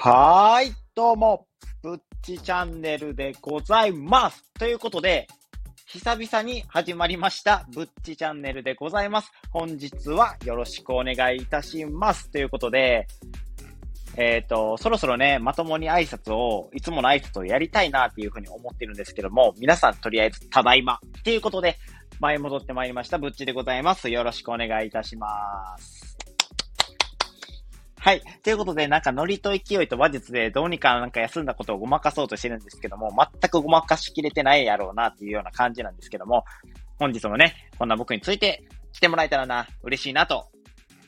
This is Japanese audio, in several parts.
はーい、どうも、ぶっちチャンネルでございます。ということで、久々に始まりました、ぶっちチャンネルでございます。本日はよろしくお願いいたします。ということで、えっ、と、そろそろね、まともに挨拶を、いつもの挨拶をやりたいなっていうふうに思ってるんですけども、皆さんとりあえず、ただいま。っていうことで、前戻ってまいりました、ぶっちでございます。よろしくお願いいたします。はい。ということで、なんかノリと勢いと話術でどうにかなんか休んだことをごまかそうとしてるんですけども、全くごまかしきれてないやろうなっていうような感じなんですけども、本日もね、こんな僕について来てもらえたらな、嬉しいなと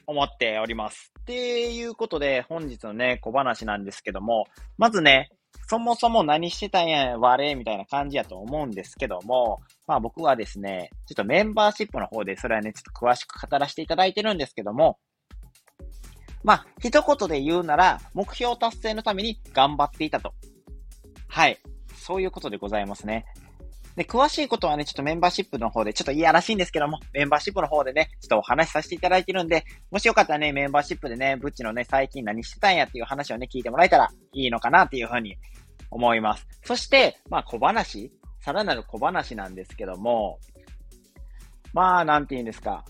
思っております。っていうことで、本日のね、小話なんですけども、まずね、そもそも何してたんや、我みたいな感じやと思うんですけども、まあ僕はですね、ちょっとメンバーシップの方で、それはね、ちょっと詳しく語らせていただいてるんですけども、まあ、一言で言うなら、目標達成のために頑張っていたと。はい。そういうことでございますね。で、詳しいことはね、ちょっとメンバーシップの方で、ちょっといやらしいんですけども、メンバーシップの方でね、ちょっとお話しさせていただいてるんで、もしよかったらね、メンバーシップでね、ブッチのね、最近何してたんやっていう話をね、聞いてもらえたらいいのかなっていうふうに思います。そして、まあ、小話さらなる小話なんですけども、まあ、なんて言うんですか。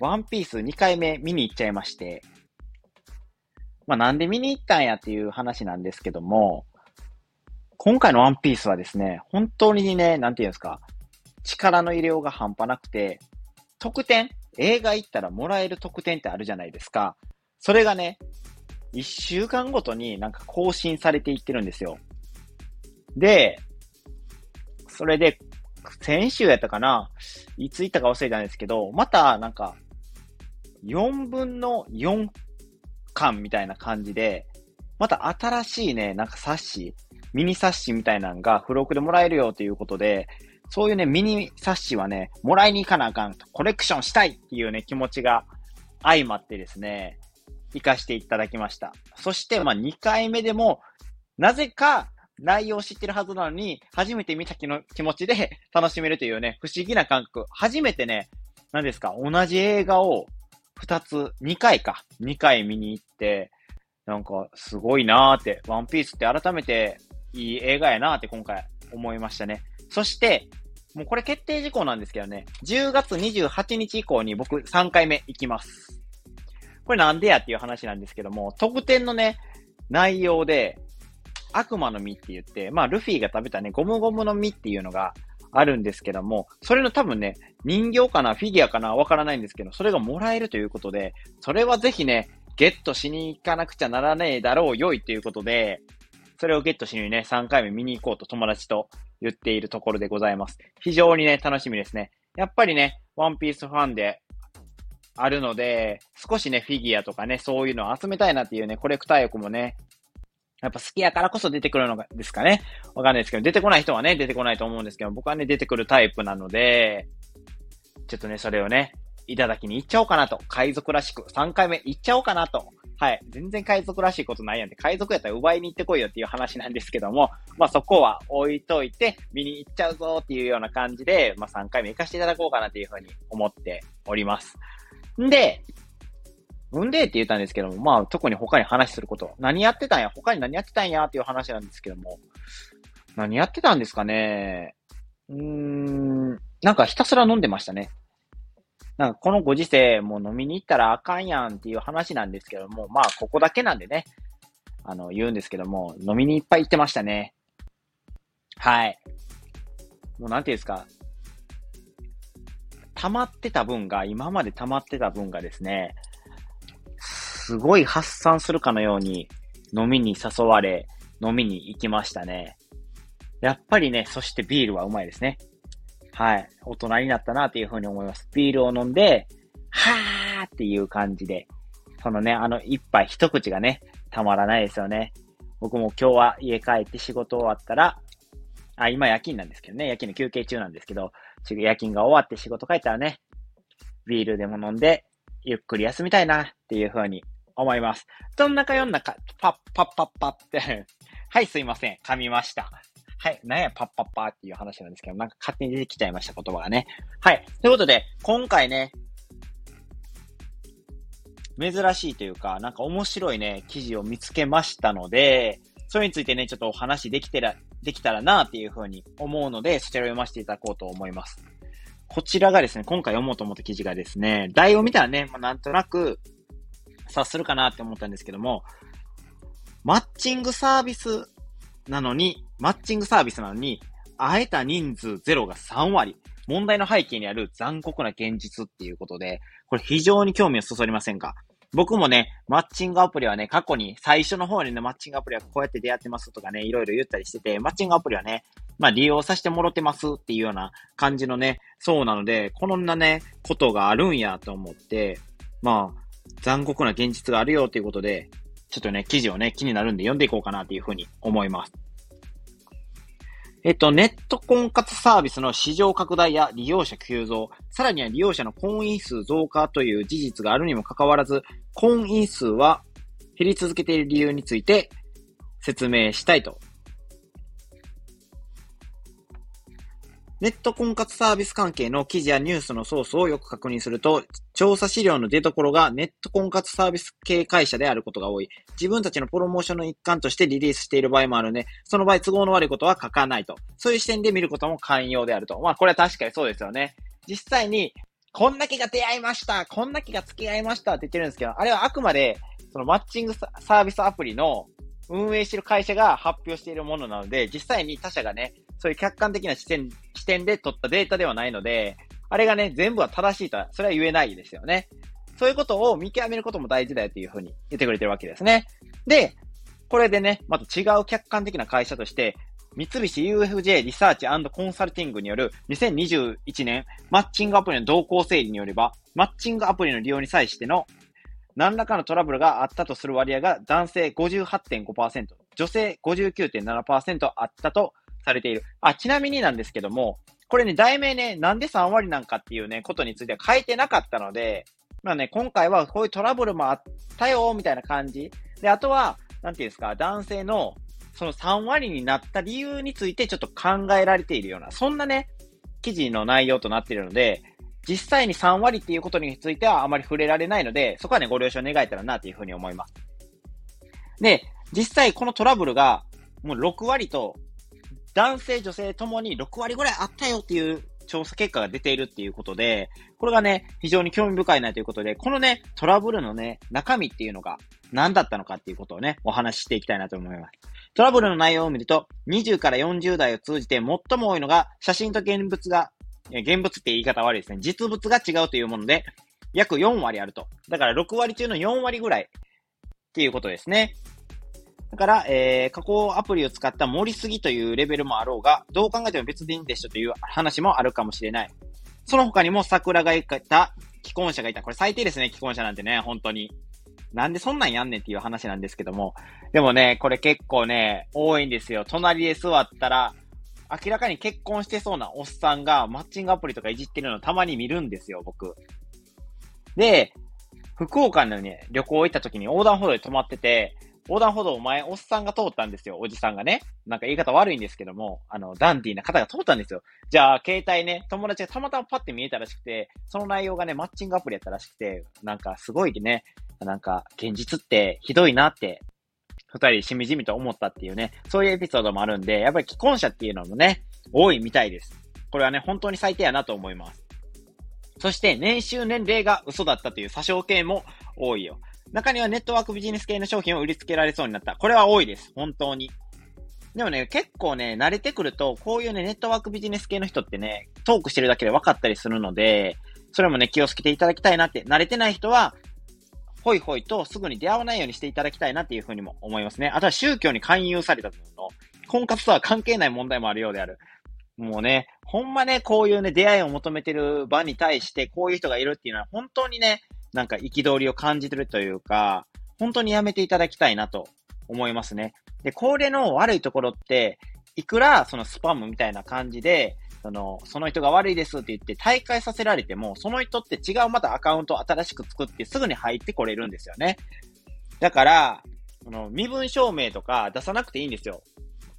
ワンピース2回目見に行っちゃいまして、まあなんで見に行ったんやっていう話なんですけども、今回のワンピースはですね、本当にね、なんていうんですか、力の入れようが半端なくて、特典映画行ったらもらえる特典ってあるじゃないですか。それがね、1週間ごとになんか更新されていってるんですよ。で、それで、先週やったかないつ行ったか忘れたんですけど、またなんか、4分の4巻みたいな感じで、また新しいね、なんか冊子、ミニ冊子みたいなのが付録でもらえるよということで、そういうね、ミニ冊子はね、もらいに行かなあかんと、コレクションしたいっていうね、気持ちが相まってですね、行かしていただきました。そして、まあ、2回目でも、なぜか、内容を知ってるはずなのに、初めて見た気の気持ちで楽しめるというね、不思議な感覚。初めてね、何ですか、同じ映画を2つ、2回か、2回見に行って、なんか、すごいなーって、ワンピースって改めていい映画やなーって今回思いましたね。そして、もうこれ決定事項なんですけどね、10月28日以降に僕3回目行きます。これなんでやっていう話なんですけども、特典のね、内容で、悪魔の実って言って、まあ、ルフィが食べたね、ゴムゴムの実っていうのがあるんですけども、それの多分ね、人形かな、フィギュアかな、わからないんですけど、それがもらえるということで、それはぜひね、ゲットしに行かなくちゃならねえだろうよいということで、それをゲットしにね、3回目見に行こうと友達と言っているところでございます。非常にね、楽しみですね。やっぱりね、ワンピースファンであるので、少しね、フィギュアとかね、そういうのを集めたいなっていうね、コレクター欲もね、やっぱ好きやからこそ出てくるのがですかね。わかんないですけど、出てこない人はね、出てこないと思うんですけど、僕はね、出てくるタイプなので、ちょっとね、それをね、いただきに行っちゃおうかなと。海賊らしく、3回目行っちゃおうかなと。はい。全然海賊らしいことないやんで、海賊やったら奪いに行ってこいよっていう話なんですけども、まあそこは置いといて、見に行っちゃうぞっていうような感じで、まあ3回目行かせていただこうかなというふうに思っております。んで、んでって言ったんですけども、まあ特に他に話すること、何やってたんや、他に何やってたんやっていう話なんですけども、何やってたんですかね？うーん、なんかひたすら飲んでましたね。なんかこのご時世、もう飲みに行ったらあかんやんっていう話なんですけども、まあここだけなんでね、あの言うんですけども、飲みにいっぱい行ってましたね。はい。もうなんていうんですか、溜まってた分が、今まで溜まってた分がですね、すごい発散するかのように飲みに誘われ、飲みに行きましたね。やっぱりね、そしてビールはうまいですね。はい。大人になったなっていうふうに思います。ビールを飲んで、はーっていう感じで、そのね、あの一杯一口がね、たまらないですよね。僕も今日は家帰って仕事終わったら、あ、今夜勤なんですけどね、夜勤の休憩中なんですけど、夜勤が終わって仕事帰ったらね、ビールでも飲んで、ゆっくり休みたいなっていうふうに思います。どんなかよんなか、パッパッパッパって、はい、すいません。噛みました。はい。なんや、パッパッパーっていう話なんですけど、なんか勝手に出てきちゃいました、言葉がね。はい。ということで、今回ね、珍しいというか、なんか面白いね、記事を見つけましたので、それについてね、ちょっとお話できてら、できたらなっていうふうに思うので、そちらを読ませていただこうと思います。こちらがですね、今回読もうと思った記事がですね、題を見たらね、まあ、なんとなく察するかなって思ったんですけども、マッチングサービスなのに、マッチングサービスなのに、会えた人数ゼロが3割。問題の背景にある残酷な現実っていうことで、これ非常に興味をそそりませんか？僕もね、マッチングアプリはね、過去に最初の方にね、マッチングアプリはこうやって出会ってますとかね、いろいろ言ったりしてて、マッチングアプリはね、まあ利用させてもろてますっていうような感じのね、そうなので、こんなね、ことがあるんやと思って、まあ、残酷な現実があるよということで、ちょっとね、記事をね、気になるんで読んでいこうかなというふうに思います。えっと、ネット婚活サービスの市場拡大や利用者急増、さらには利用者の婚姻数増加という事実があるにもかかわらず、婚姻数は減り続けている理由について説明したいとネット婚活サービス関係の記事やニュースのソースをよく確認すると、調査資料の出所がネット婚活サービス系会社であることが多い。自分たちのプロモーションの一環としてリリースしている場合もあるので、その場合都合の悪いことは書かないと。そういう視点で見ることも寛容であると。まあこれは確かにそうですよね。実際に、こんだけが出会いましたこんだけが付き合いましたって言ってるんですけど、あれはあくまで、そのマッチングサービスアプリの運営している会社が発表しているものなので、実際に他社がね、そういう客観的な視点、視点で取ったデータではないので、あれがね、全部は正しいとは、それは言えないですよね。そういうことを見極めることも大事だよというふうに言ってくれてるわけですね。で、これでね、また違う客観的な会社として、三菱 UFJ リサーチコンサルティングによる2021年マッチングアプリの動向整理によれば、マッチングアプリの利用に際しての何らかのトラブルがあったとする割合が男性58.5%、女性59.7%あったとされている。あ、ちなみになんですけども、これね、題名ね、なんで3割なんかっていうね、ことについては書いてなかったので、まあね、今回はこういうトラブルもあったよ、みたいな感じ。で、あとは、なんていうんですか、男性のその3割になった理由についてちょっと考えられているような、そんなね、記事の内容となっているので、実際に3割っていうことについてはあまり触れられないので、そこはね、ご了承願えたらなというふうに思います。で、実際このトラブルがもう6割と男性、女性ともに6割ぐらいあったよっていう調査結果が出ているっていうことで、これがね、非常に興味深いなということで、このね、トラブルのね、中身っていうのが何だったのかっていうことをね、お話ししていきたいなと思います。トラブルの内容を見ると、20から40代を通じて最も多いのが、写真と現物が、現物って言い方悪いですね。実物が違うというもので、約4割あると。だから6割中の4割ぐらいっていうことですね。だから、えー、加工アプリを使った盛りすぎというレベルもあろうが、どう考えても別でいいんでしょという話もあるかもしれない。その他にも桜がいた既婚者がいた。これ最低ですね、既婚者なんてね、本当に。なんでそんなんやんねんっていう話なんですけども。でもね、これ結構ね、多いんですよ。隣で座ったら、明らかに結婚してそうなおっさんがマッチングアプリとかいじってるのたまに見るんですよ、僕。で、福岡のね、旅行行った時に横断歩道で止まってて、横断歩道を前、おっさんが通ったんですよ。おじさんがね。なんか言い方悪いんですけども、あの、ダンディーな方が通ったんですよ。じゃあ、携帯ね、友達がたまたまパッて見えたらしくて、その内容がね、マッチングアプリやったらしくて、なんかすごいね、なんか、現実ってひどいなって、二人しみじみと思ったっていうね、そういうエピソードもあるんで、やっぱり既婚者っていうのもね、多いみたいです。これはね、本当に最低やなと思います。そして、年収年齢が嘘だったという詐称系も多いよ。中にはネットワークビジネス系の商品を売りつけられそうになった。これは多いです。本当に。でもね、結構ね、慣れてくると、こういうね、ネットワークビジネス系の人ってね、トークしてるだけで分かったりするので、それもね、気をつけていただきたいなって、慣れてない人は、ほいほいとすぐに出会わないようにしていただきたいなっていうふうにも思いますね。あとは宗教に勧誘されたとの、婚活とは関係ない問題もあるようである。もうね、ほんまね、こういうね、出会いを求めてる場に対して、こういう人がいるっていうのは、本当にね、なんか憤りを感じてるというか、本当にやめていただきたいなと思いますね。で、これの悪いところって、いくらそのスパムみたいな感じで、その、その人が悪いですって言って大会させられても、その人って違うまたアカウントを新しく作ってすぐに入ってこれるんですよね。だから、この身分証明とか出さなくていいんですよ。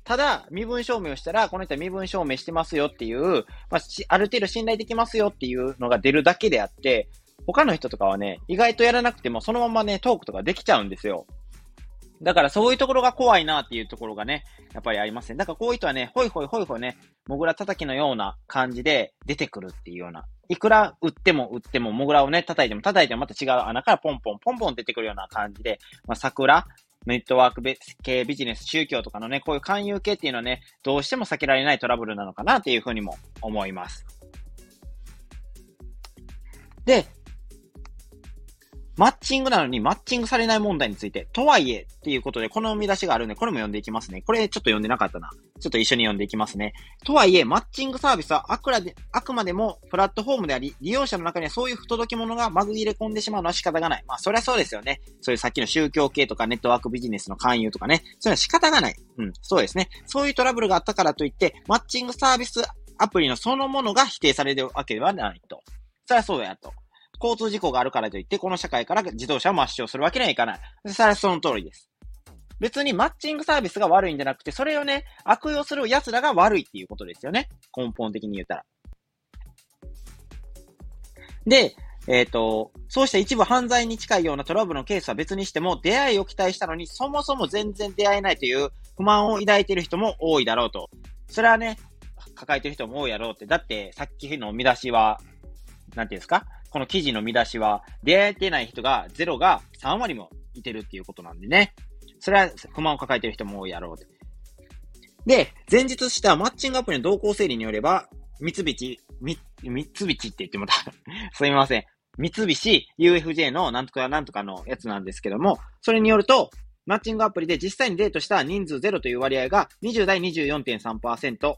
ただ、身分証明をしたら、この人は身分証明してますよっていう、まあ、ある程度信頼できますよっていうのが出るだけであって、他の人とかはね、意外とやらなくてもそのままね、トークとかできちゃうんですよ。だからそういうところが怖いなっていうところがね、やっぱりありますね。だからこういう人はね、ほいほいほいほいね、モグラ叩きのような感じで出てくるっていうような。いくら売っても売っても、モグラをね、叩いても叩いてもまた違う穴からポンポンポンポン出てくるような感じで、まあ、桜、ネットワーク系ビジネス、宗教とかのね、こういう勧誘系っていうのはね、どうしても避けられないトラブルなのかなっていうふうにも思います。で、マッチングなのにマッチングされない問題について、とはいえっていうことで、この見出しがあるんで、これも読んでいきますね。これちょっと読んでなかったな。ちょっと一緒に読んでいきますね。とはいえ、マッチングサービスはあくらで、あくまでもプラットフォームであり、利用者の中にはそういう不届き者がまぐ入れ込んでしまうのは仕方がない。まあ、そりゃそうですよね。そういうさっきの宗教系とかネットワークビジネスの勧誘とかね。それは仕方がない。うん、そうですね。そういうトラブルがあったからといって、マッチングサービスアプリのそのものが否定されるわけではないと。そりゃそうやと。交通事故があるからといって、この社会から自動車を抹消するわけにはいかない。それはその通りです。別にマッチングサービスが悪いんじゃなくて、それをね、悪用する奴らが悪いっていうことですよね。根本的に言ったら。で、えっ、ー、と、そうした一部犯罪に近いようなトラブルのケースは別にしても、出会いを期待したのに、そもそも全然出会えないという不満を抱いている人も多いだろうと。それはね、抱えてる人も多いやろうって。だって、さっきの見出しは、なんていうんですか？この記事の見出しは、出会えてない人がゼロが3割もいてるっていうことなんでね。それは不満を抱えてる人も多いやろうで。で、前日したマッチングアプリの動向整理によれば、三菱、三、三菱って言ってもた。すみません。三菱 UFJ のなんとかなんとかのやつなんですけども、それによると、マッチングアプリで実際にデートした人数ゼロという割合が20代24.3%、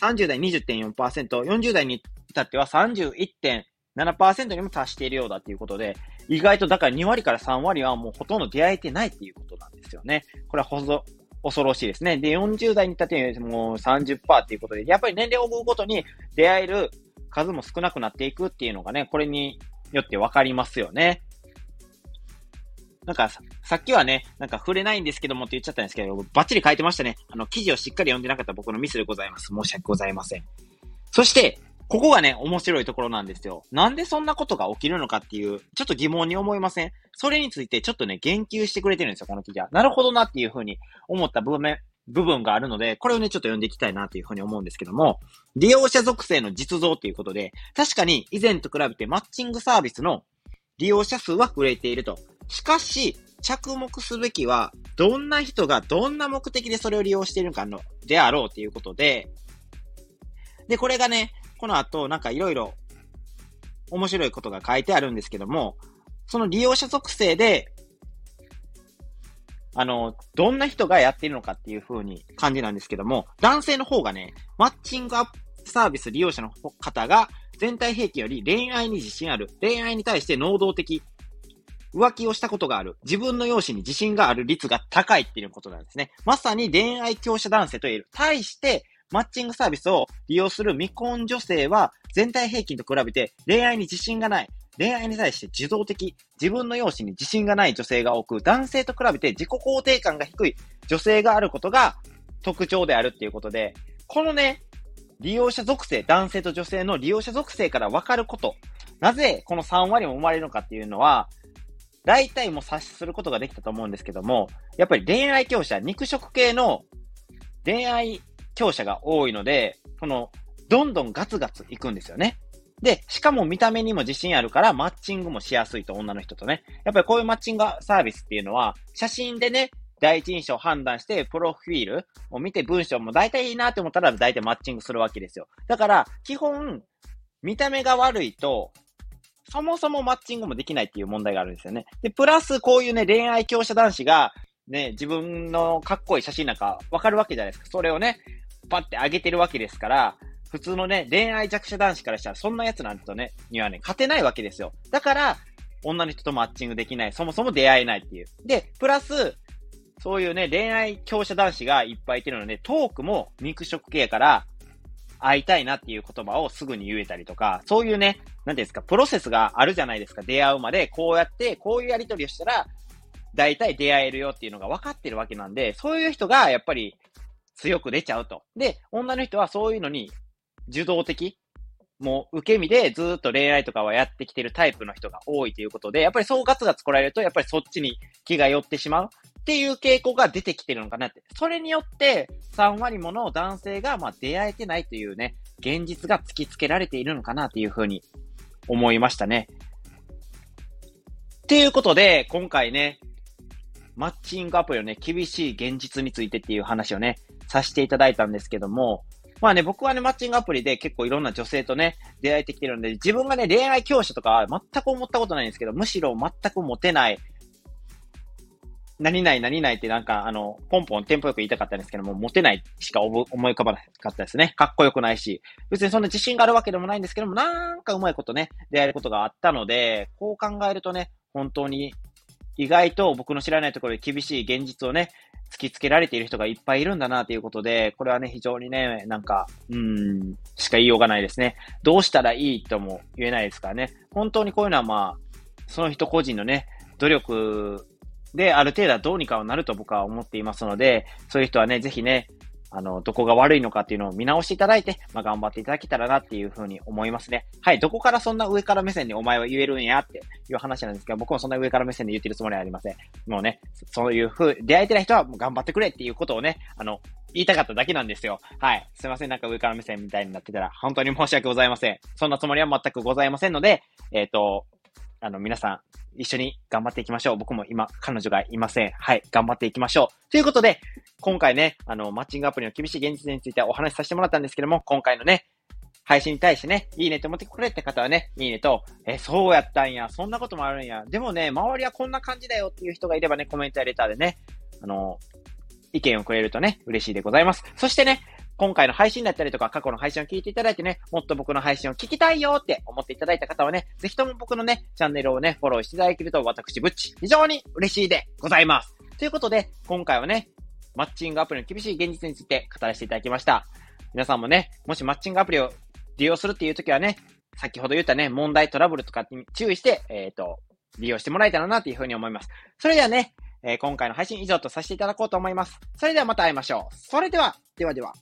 30代20.4%、40代に至っては31.7%、7%にも達しているようだっていうことで、意外とだから2割から3割はもうほとんど出会えてないっていうことなんですよね。これはほぞ、恐ろしいですね。で、40代に至ってもう30%っていうことで、やっぱり年齢を追うごとに出会える数も少なくなっていくっていうのがね、これによってわかりますよね。なんかさ、さっきはね、なんか触れないんですけどもって言っちゃったんですけど、バッチリ書いてましたね。あの、記事をしっかり読んでなかった僕のミスでございます。申し訳ございません。そして、ここがね、面白いところなんですよ。なんでそんなことが起きるのかっていう、ちょっと疑問に思いません？それについてちょっとね、言及してくれてるんですよ、この記事は。なるほどなっていうふうに思った部分、部分があるので、これをね、ちょっと読んでいきたいなというふうに思うんですけども、利用者属性の実像ということで、確かに以前と比べてマッチングサービスの利用者数は増えていると。しかし、着目すべきは、どんな人がどんな目的でそれを利用しているのかの、であろうということで、で、これがね、この後、なんかいろいろ面白いことが書いてあるんですけども、その利用者属性で、あの、どんな人がやっているのかっていう風に感じなんですけども、男性の方がね、マッチングアップサービス利用者の方が全体平均より恋愛に自信ある、恋愛に対して能動的、浮気をしたことがある、自分の容姿に自信がある率が高いっていうことなんですね。まさに恋愛強者男性と言える。対して、マッチングサービスを利用する未婚女性は全体平均と比べて恋愛に自信がない。恋愛に対して受動的、自分の容姿に自信がない女性が多く、男性と比べて自己肯定感が低い女性があることが特徴であるっていうことで、このね、利用者属性、男性と女性の利用者属性から分かること、なぜこの3割も生まれるのかっていうのは、大体も察することができたと思うんですけども、やっぱり恋愛強者、肉食系の恋愛強者が多いので、この、どんどんガツガツ行くんですよね。で、しかも見た目にも自信あるからマッチングもしやすいと、女の人とね。やっぱりこういうマッチングサービスっていうのは、写真でね、第一印象を判断して、プロフィールを見て文章も大体いいなって思ったら大体マッチングするわけですよ。だから、基本、見た目が悪いと、そもそもマッチングもできないっていう問題があるんですよね。で、プラスこういうね、恋愛強者男子が、ね、自分のかっこいい写真なんかわかるわけじゃないですか。それをね、パって上げてるわけですから、普通のね、恋愛弱者男子からしたら、そんな奴なんてとね、にはね、勝てないわけですよ。だから、女の人とマッチングできない。そもそも出会えないっていう。で、プラス、そういうね、恋愛強者男子がいっぱいいてるので、トークも肉食系から、会いたいなっていう言葉をすぐに言えたりとか、そういうね、なんですか、プロセスがあるじゃないですか。出会うまで、こうやって、こういうやりとりをしたら、大体出会えるよっていうのが分かってるわけなんで、そういう人がやっぱり強く出ちゃうと。で、女の人はそういうのに受動的もう受け身でずっと恋愛とかはやってきてるタイプの人が多いということで、やっぱりそうガツガツ来られると、やっぱりそっちに気が寄ってしまうっていう傾向が出てきてるのかなって。それによって3割もの男性がまあ出会えてないというね、現実が突きつけられているのかなっていうふうに思いましたね。っていうことで、今回ね、マッチングアプリのね、厳しい現実についてっていう話をね、させていただいたんですけども、まあね、僕はね、マッチングアプリで結構いろんな女性とね、出会えてきてるんで、自分がね、恋愛教師とか全く思ったことないんですけど、むしろ全くモテない、何々何々ってなんか、あの、ポンポンテンポよく言いたかったんですけども、モテないしか思い浮かばなかったですね。かっこよくないし、別にそんな自信があるわけでもないんですけども、なんかうまいことね、出会えることがあったので、こう考えるとね、本当に意外と僕の知らないところで厳しい現実をね、突きつけられている人がいっぱいいるんだなということで、これはね、非常にね、なんか、うん、しか言いようがないですね。どうしたらいいとも言えないですからね。本当にこういうのはまあ、その人個人のね、努力で、ある程度はどうにかはなると僕は思っていますので、そういう人はね、ぜひね、あの、どこが悪いのかっていうのを見直していただいて、まあ、頑張っていただけたらなっていうふうに思いますね。はい、どこからそんな上から目線でお前は言えるんやっていう話なんですけど、僕もそんな上から目線で言ってるつもりはありません。もうね、そういうふう、出会えてない人はもう頑張ってくれっていうことをね、あの、言いたかっただけなんですよ。はい。すいません。なんか上から目線みたいになってたら、本当に申し訳ございません。そんなつもりは全くございませんので、えっ、ー、と、あの、皆さん、一緒に頑張っていきましょう。僕も今、彼女がいません。はい。頑張っていきましょう。ということで、今回ね、あの、マッチングアプリの厳しい現実についてお話しさせてもらったんですけども、今回のね、配信に対してね、いいねと思ってくれって方はね、いいねと、え、そうやったんや、そんなこともあるんや。でもね、周りはこんな感じだよっていう人がいればね、コメントやレターでね、あの、意見をくれるとね、嬉しいでございます。そしてね、今回の配信だったりとか、過去の配信を聞いていただいてね、もっと僕の配信を聞きたいよって思っていただいた方はね、ぜひとも僕のね、チャンネルをね、フォローしていただけると、私、ぶっち、非常に嬉しいでございます。ということで、今回はね、マッチングアプリの厳しい現実について語らせていただきました。皆さんもね、もしマッチングアプリを利用するっていう時はね、先ほど言ったね、問題トラブルとかに注意して、えっ、ー、と、利用してもらえたらなというふうに思います。それではね、えー、今回の配信以上とさせていただこうと思います。それではまた会いましょう。それでは、ではでは。